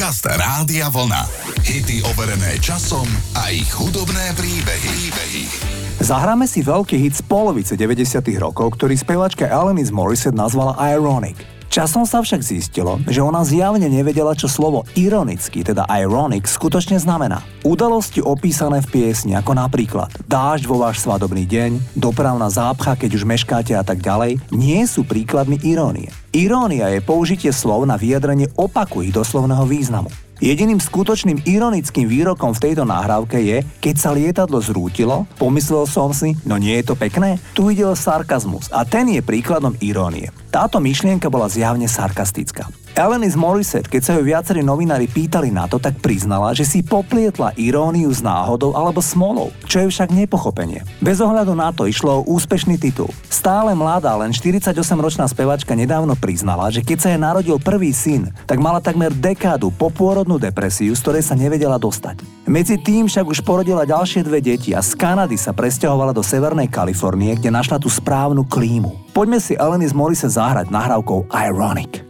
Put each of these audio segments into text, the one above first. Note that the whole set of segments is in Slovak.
Podcast Rádia Vlna. Hity overené časom a ich hudobné príbehy. príbehy. Zahráme si veľký hit z polovice 90 rokov, ktorý spevačka Alanis Morissette nazvala Ironic. Časom sa však zistilo, že ona zjavne nevedela, čo slovo ironicky, teda ironic, skutočne znamená. Udalosti opísané v piesni, ako napríklad dážď vo váš svadobný deň, dopravná zápcha, keď už meškáte a tak ďalej, nie sú príkladmi irónie. Irónia je použitie slov na vyjadrenie opaku ich doslovného významu. Jediným skutočným ironickým výrokom v tejto nahrávke je, keď sa lietadlo zrútilo, pomyslel som si, no nie je to pekné? Tu ide o sarkazmus a ten je príkladom irónie. Táto myšlienka bola zjavne sarkastická. Alanis Morissette, keď sa ju viacerí novinári pýtali na to, tak priznala, že si poplietla iróniu s náhodou alebo smolou, čo je však nepochopenie. Bez ohľadu na to išlo o úspešný titul. Stále mladá, len 48-ročná spevačka nedávno priznala, že keď sa jej narodil prvý syn, tak mala takmer dekádu popôrodnú depresiu, z ktorej sa nevedela dostať. Medzi tým však už porodila ďalšie dve deti a z Kanady sa presťahovala do Severnej Kalifornie, kde našla tú správnu klímu. Poďme si Alanis Morissette zahrať nahrávkou Ironic.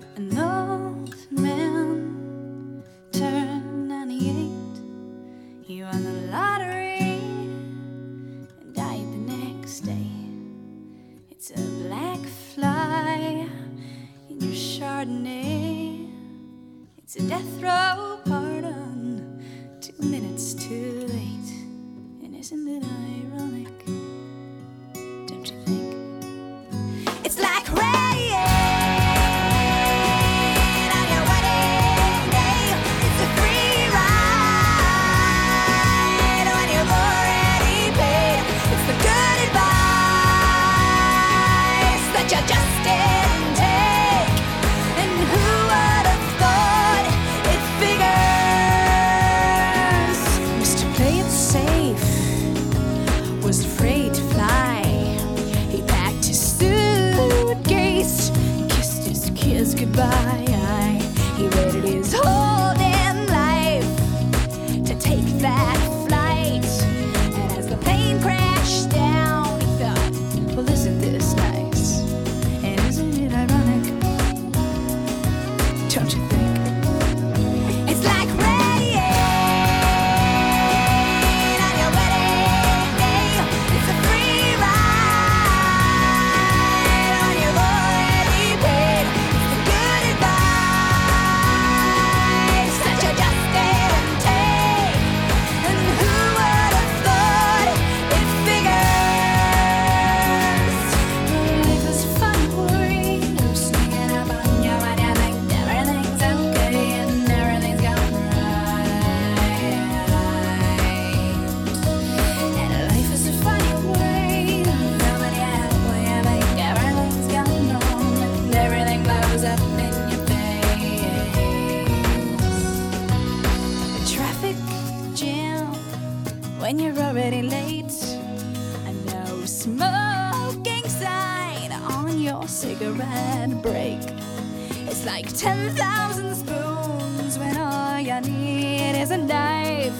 Cigarette break. It's like 10,000 spoons when all you need is a knife.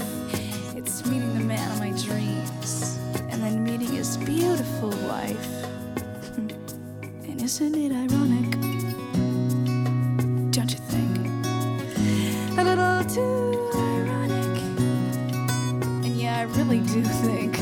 It's meeting the man of my dreams and then meeting his beautiful wife. Hmm. And isn't it ironic? Don't you think? A little too ironic. And yeah, I really do think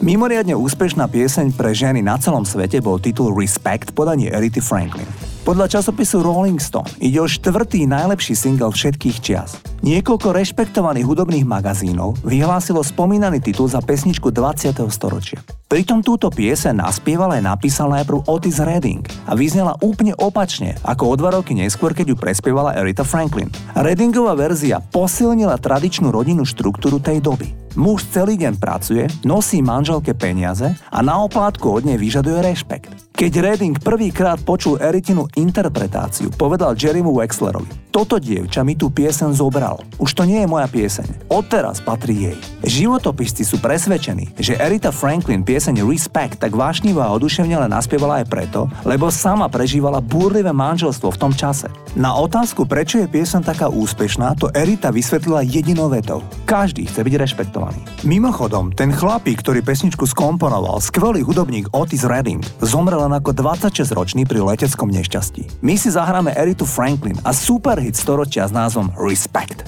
Mimoriadne úspešná pieseň pre ženy na celom svete bol titul Respect podanie Erity Franklin. Podľa časopisu Rolling Stone ide o štvrtý najlepší single všetkých čias. Niekoľko rešpektovaných hudobných magazínov vyhlásilo spomínaný titul za pesničku 20. storočia. Pritom túto piese naspieval aj napísal najprv Otis Redding a vyznela úplne opačne ako o dva roky neskôr, keď ju prespievala Erita Franklin. Reddingová verzia posilnila tradičnú rodinnú štruktúru tej doby. Muž celý deň pracuje, nosí manželke peniaze a na oplátku od nej vyžaduje rešpekt. Keď Redding prvýkrát počul Eritinu interpretáciu, povedal Jerrymu Wexlerovi Toto dievča mi tú piesen zobral. Už to nie je moja pieseň. Odteraz patrí jej. Životopisci sú presvedčení, že Erita Franklin pieseň Respect tak vášnivo a oduševne len naspievala aj preto, lebo sama prežívala búrlivé manželstvo v tom čase. Na otázku, prečo je piesen taká úspešná, to Erita vysvetlila jedinou vetou. Každý chce byť rešpektovaný. Mimochodom, ten chlapík, ktorý pesničku skomponoval, skvelý hudobník Otis Redding, zomrel len ako 26-ročný pri leteckom nešťastí. My si zahráme Eritu Franklin a superhit storočia s názvom Respect.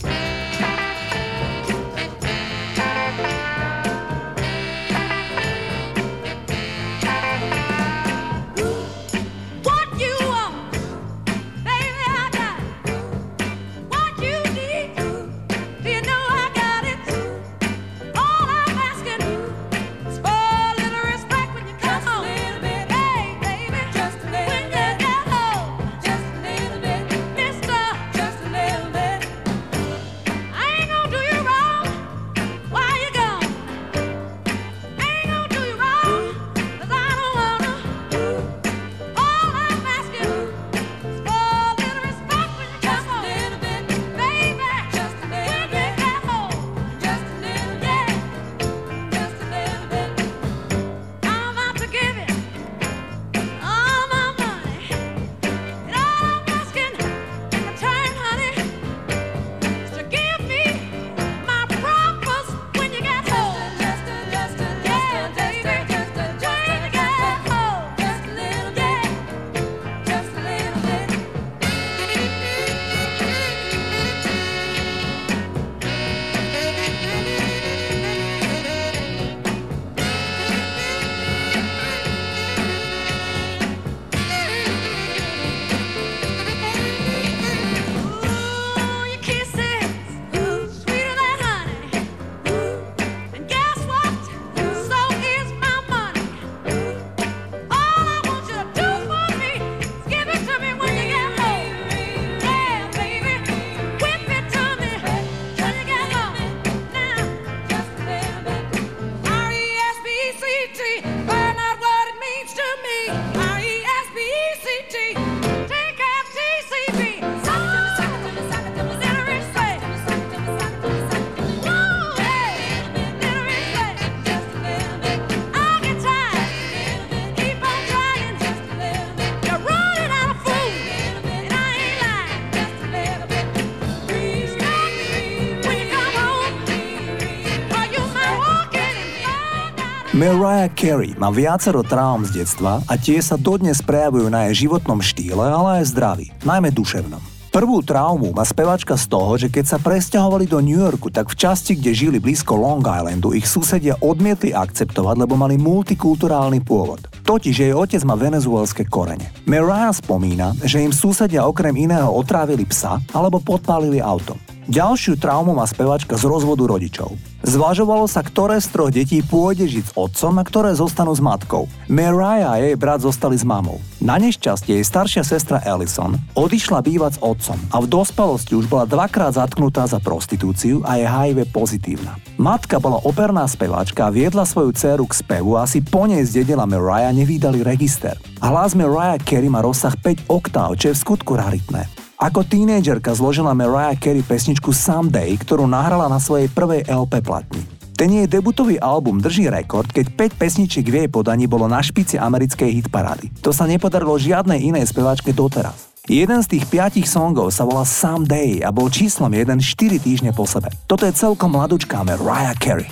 Mariah Carey má viacero traum z detstva a tie sa dodnes prejavujú na jej životnom štýle, ale aj zdraví, najmä duševnom. Prvú traumu má spevačka z toho, že keď sa presťahovali do New Yorku, tak v časti, kde žili blízko Long Islandu, ich susedia odmietli akceptovať, lebo mali multikulturálny pôvod. Totiž jej otec má venezuelské korene. Mariah spomína, že im susedia okrem iného otrávili psa alebo podpálili auto. Ďalšiu traumu má spevačka z rozvodu rodičov. Zvažovalo sa, ktoré z troch detí pôjde žiť s otcom a ktoré zostanú s matkou. Mariah a jej brat zostali s mamou. Na nešťastie jej staršia sestra Ellison odišla bývať s otcom a v dospelosti už bola dvakrát zatknutá za prostitúciu a je HIV pozitívna. Matka bola operná speváčka a viedla svoju dceru k spevu a asi po nej zdedila Mariah nevýdali register. Hlas Mariah Carey má rozsah 5 oktáv, čo je v skutku raritné. Ako tínejdžerka zložila Mariah Carey pesničku Someday, ktorú nahrala na svojej prvej LP platni. Ten jej debutový album drží rekord, keď 5 pesničiek v jej podaní bolo na špici americkej hitparády. To sa nepodarilo žiadnej inej speváčke doteraz. Jeden z tých piatich songov sa volá Someday a bol číslom 1 4 týždne po sebe. Toto je celkom mladúčká Mariah Carey.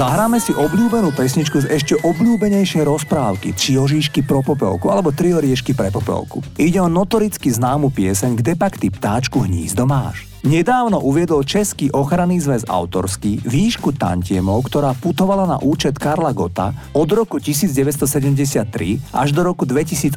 Zahráme si obľúbenú pesničku z ešte obľúbenejšej rozprávky, či ožíšky pro popelku, alebo tri oriešky pre popelku. Ide o notoricky známu pieseň Kde pak ty ptáčku hnízdo máš. Nedávno uviedol Český ochranný zväz autorský výšku tantiemov, ktorá putovala na účet Karla Gota od roku 1973 až do roku 2018.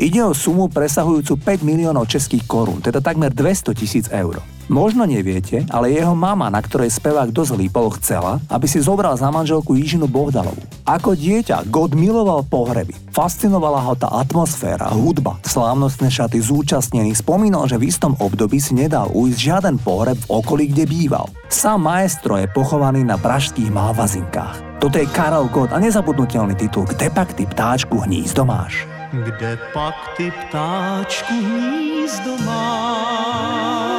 Ide o sumu presahujúcu 5 miliónov českých korún, teda takmer 200 tisíc eur. Možno neviete, ale jeho mama, na ktorej spevák dosť lípol, chcela, aby si zobral za manželku Jižinu Bohdalovú. Ako dieťa God miloval pohreby. Fascinovala ho tá atmosféra, hudba, slávnostné šaty zúčastnených. Spomínal, že v istom období si nedal ujsť žiaden pohreb v okolí, kde býval. Sám maestro je pochovaný na pražských Malvazinkách. Toto je Karel God a nezabudnutelný titul Kde pak ty ptáčku hnízdo máš? Kde pak ty ptáčku hnízdo máš?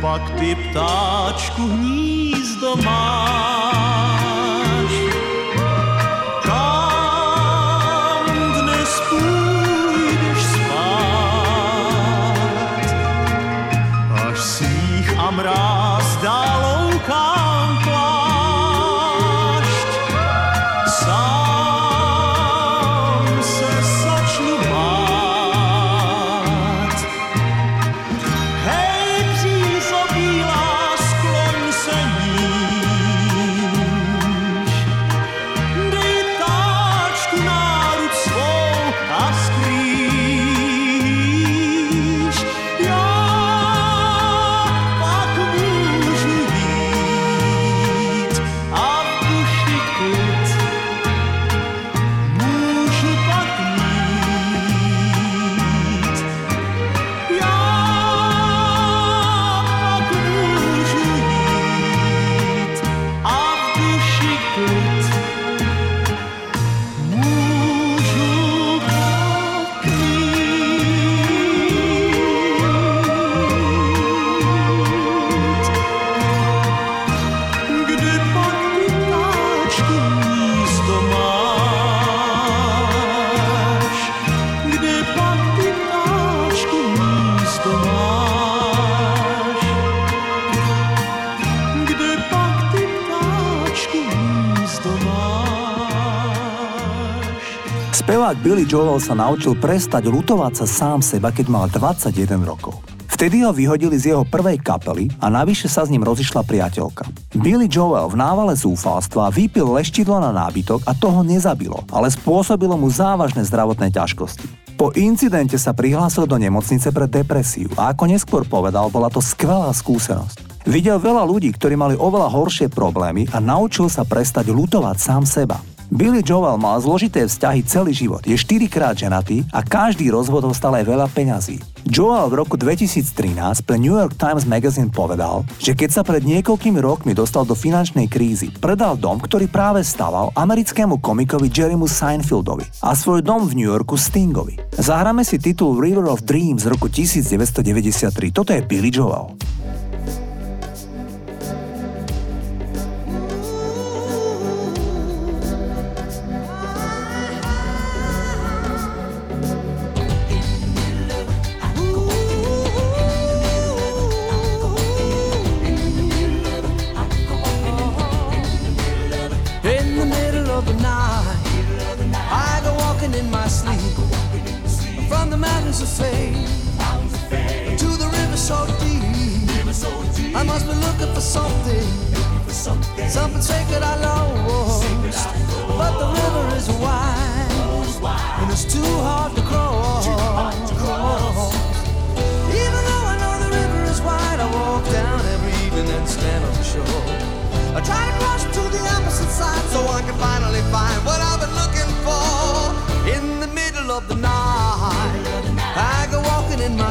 pak ty ptáčku hnízdo máš. Spevák Billy Joel sa naučil prestať lutovať sa sám seba, keď mal 21 rokov. Vtedy ho vyhodili z jeho prvej kapely a navyše sa s ním rozišla priateľka. Billy Joel v návale zúfalstva vypil leštidlo na nábytok a toho nezabilo, ale spôsobilo mu závažné zdravotné ťažkosti. Po incidente sa prihlásil do nemocnice pre depresiu a ako neskôr povedal, bola to skvelá skúsenosť. Videl veľa ľudí, ktorí mali oveľa horšie problémy a naučil sa prestať lutovať sám seba. Billy Joel mal zložité vzťahy celý život, je 4 krát ženatý a každý rozvod ho stal aj veľa peňazí. Joel v roku 2013 pre New York Times Magazine povedal, že keď sa pred niekoľkými rokmi dostal do finančnej krízy, predal dom, ktorý práve staval americkému komikovi Jerrymu Seinfeldovi a svoj dom v New Yorku Stingovi. Zahráme si titul River of Dreams z roku 1993. Toto je Billy Joel.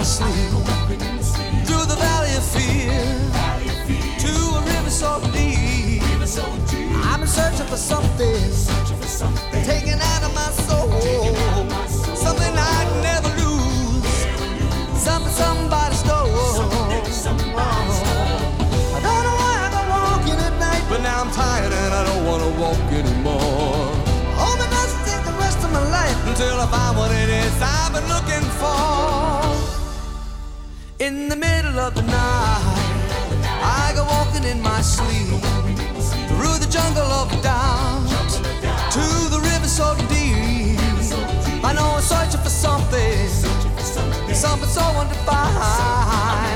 sleep, through the valley of fear, to a river so deep. I'm in search for something, taken out of my soul, something I'd never lose, something somebody stole. I don't know why I go walking at night, but now I'm tired and I don't wanna walk anymore. Oh, but that's take the rest of my life until I find what it is I've been looking for. In the middle of the night, I go walking in my sleep through the jungle of doubt to the river so deep. I know I'm searching for something, something so undefined.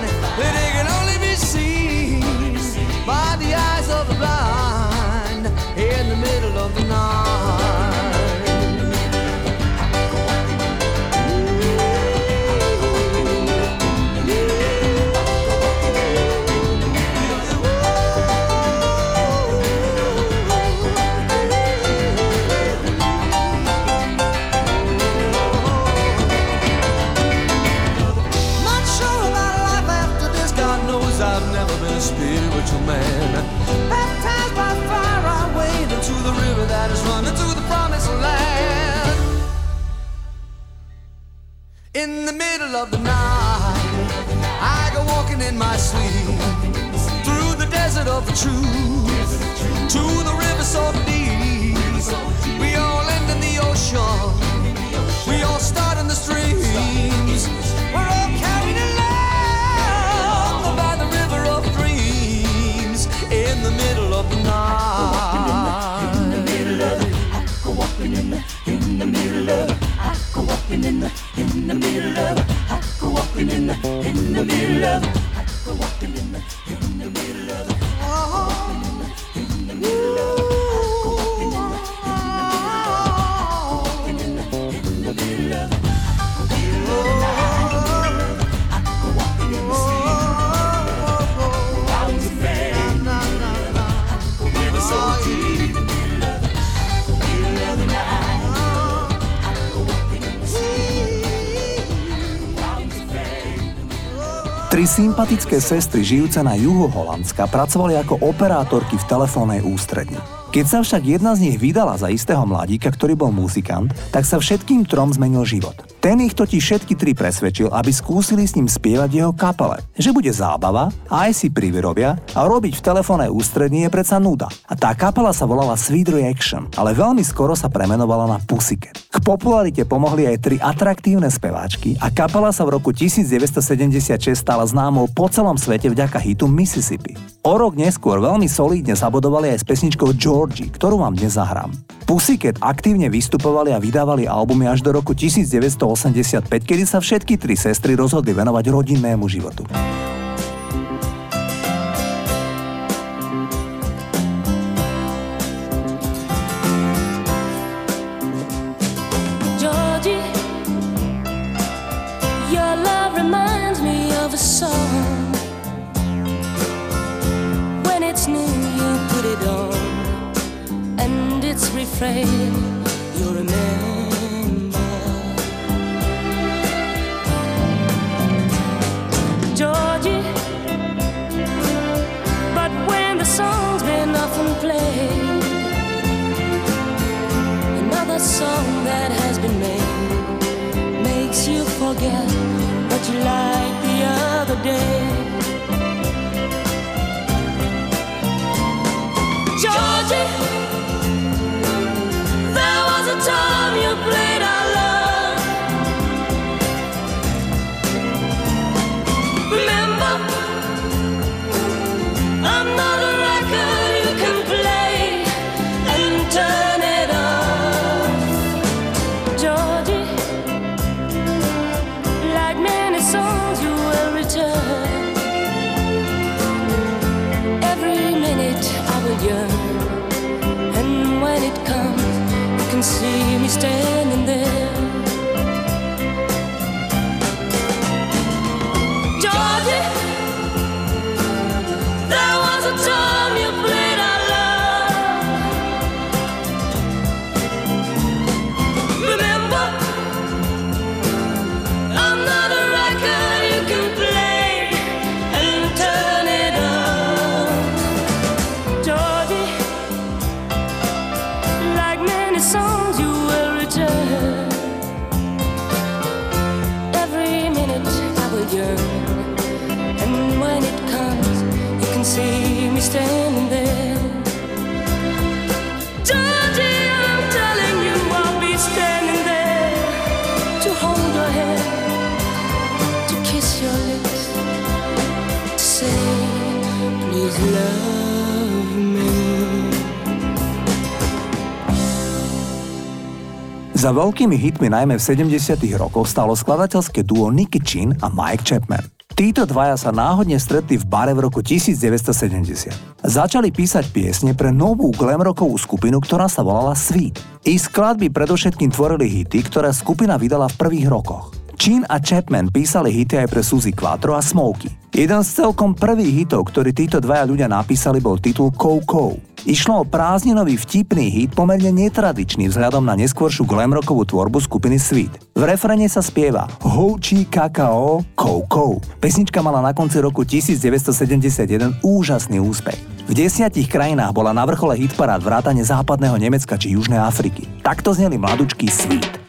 Tri sympatické sestry žijúce na juhu Holandska pracovali ako operátorky v telefónnej ústredni. Keď sa však jedna z nich vydala za istého mladíka, ktorý bol muzikant, tak sa všetkým trom zmenil život. Ten ich totiž všetky tri presvedčil, aby skúsili s ním spievať jeho kapele. Že bude zábava, aj si privyrobia a robiť v telefóne ústrední je predsa nuda. A tá kapela sa volala Sweet Reaction, ale veľmi skoro sa premenovala na Pussycat. K popularite pomohli aj tri atraktívne speváčky a kapela sa v roku 1976 stala známou po celom svete vďaka hitu Mississippi. O rok neskôr veľmi solídne zabodovali aj s pesničkou Georgie, ktorú vám dnes zahrám. Pussycat aktívne vystupovali a vydávali albumy až do roku 1980 1985, kedy sa všetky tri sestry rozhodli venovať rodinnému životu. refrain And when it comes, you can see me stand. Za veľkými hitmi najmä v 70. rokoch stalo skladateľské duo Nicky Chin a Mike Chapman. Títo dvaja sa náhodne stretli v bare v roku 1970. Začali písať piesne pre novú glamrockovú skupinu, ktorá sa volala Sweet. Ich skladby predovšetkým tvorili hity, ktoré skupina vydala v prvých rokoch. Chin a Chapman písali hity aj pre Suzy Quattro a Smokey. Jeden z celkom prvých hitov, ktorý títo dvaja ľudia napísali, bol titul Coco. Išlo o prázdninový vtipný hit pomerne netradičný vzhľadom na neskôršiu glamrockovú tvorbu skupiny Sweet. V refrene sa spieva Houchi Kakao Coco. Pesnička mala na konci roku 1971 úžasný úspech. V desiatich krajinách bola na vrchole hitparád vrátane západného Nemecka či Južnej Afriky. Takto zneli mladučky Sweet.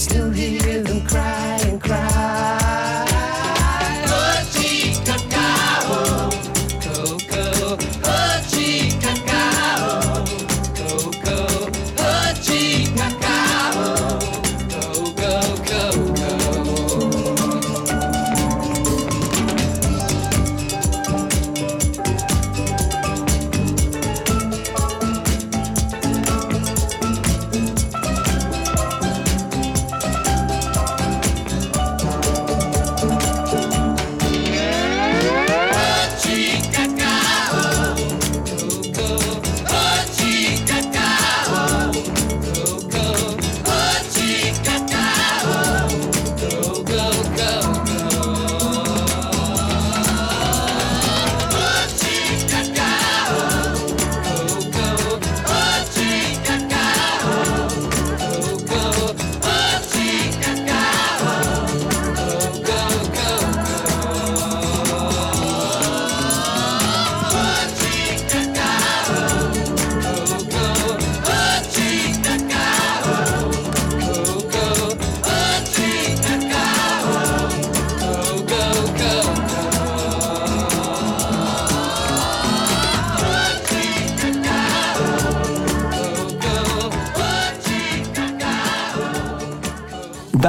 still here.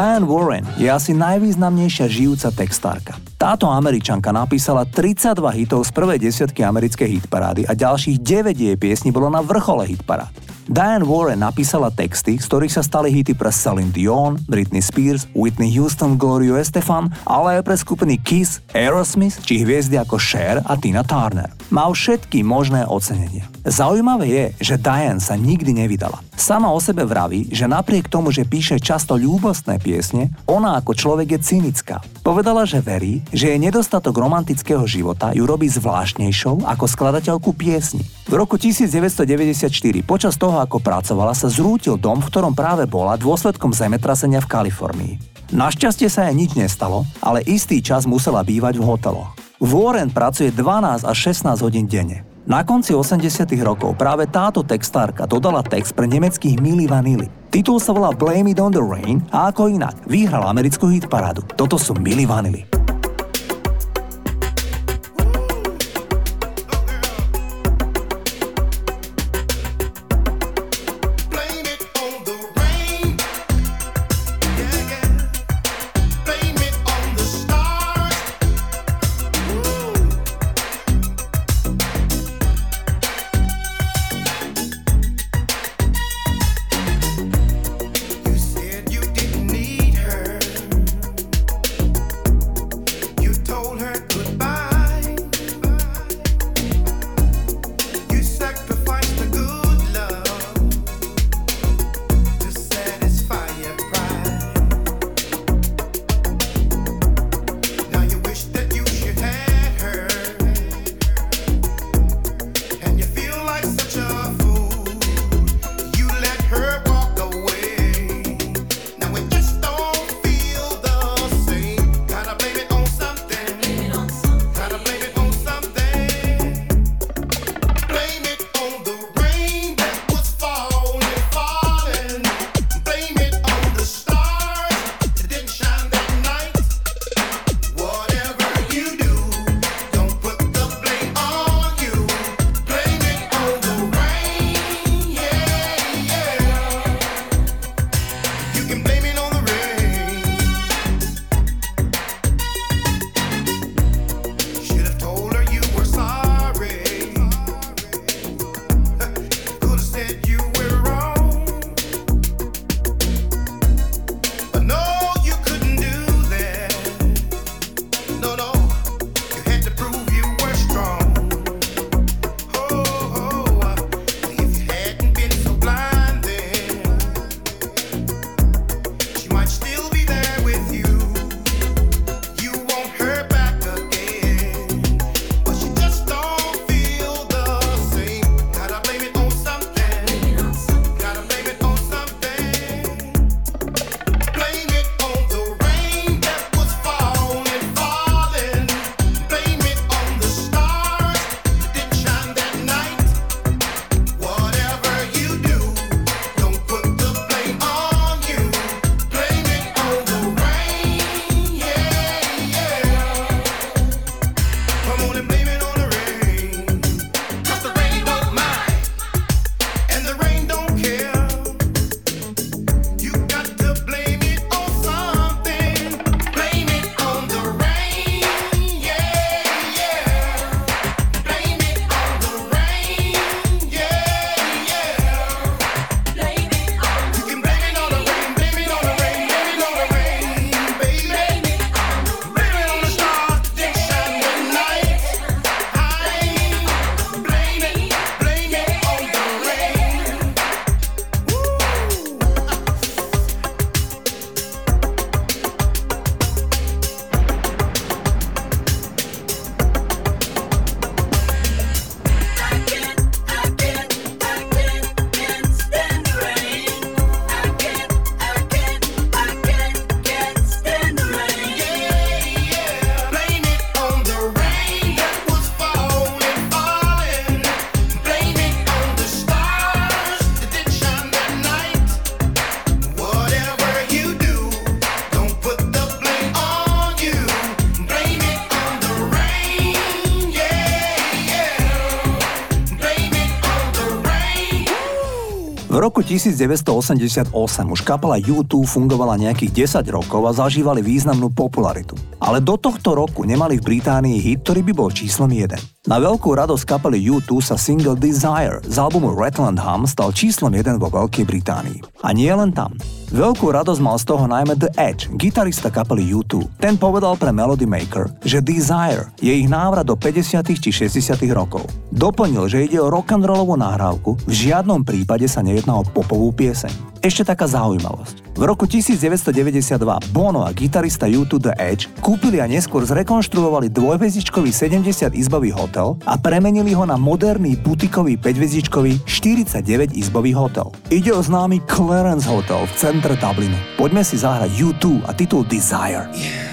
Diane Warren je asi najvýznamnejšia žijúca textárka. Táto američanka napísala 32 hitov z prvej desiatky americkej hitparády a ďalších 9 jej piesní bolo na vrchole hitparád. Diane Warren napísala texty, z ktorých sa stali hity pre Celine Dion, Britney Spears, Whitney Houston, Gloria Estefan, ale aj pre skupiny Kiss, Aerosmith či hviezdy ako Cher a Tina Turner. Má všetky možné ocenenia. Zaujímavé je, že Diane sa nikdy nevydala. Sama o sebe vraví, že napriek tomu, že píše často ľúbostné piesne, ona ako človek je cynická. Povedala, že verí, že jej nedostatok romantického života ju robí zvláštnejšou ako skladateľku piesni. V roku 1994, počas toho, ako pracovala, sa zrútil dom, v ktorom práve bola dôsledkom zemetrasenia v Kalifornii. Našťastie sa jej nič nestalo, ale istý čas musela bývať v hoteloch. Warren pracuje 12 až 16 hodín denne. Na konci 80 rokov práve táto textárka dodala text pre nemeckých Milli Vanilli. Titul sa volá Blame It on the Rain a ako inak vyhral americkú hitparádu. Toto sú Milli Vanilli. 1988 už kapela U2 fungovala nejakých 10 rokov a zažívali významnú popularitu. Ale do tohto roku nemali v Británii hit, ktorý by bol číslom 1. Na veľkú radosť kapely U2 sa single Desire z albumu Ratland Hum stal číslom 1 vo Veľkej Británii. A nie len tam. Veľkú radosť mal z toho najmä The Edge, gitarista kapely U2. Ten povedal pre Melody Maker, že Desire je ich návrat do 50. či 60. rokov. Doplnil, že ide o rock'n'rollovú nahrávku, v žiadnom prípade sa nejedná o popovú pieseň. Ešte taká zaujímavosť. V roku 1992 Bono a gitarista U2 The Edge kúpili a neskôr zrekonštruovali dvojvezičkový 70-izbový hotel a premenili ho na moderný butikový 5-vezičkový 49-izbový hotel. Ide o známy Clarence Hotel v centre Dublinu. Poďme si zahrať U2 a titul Desire. Yeah.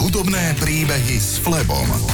Hudobné príbehy s Flebom.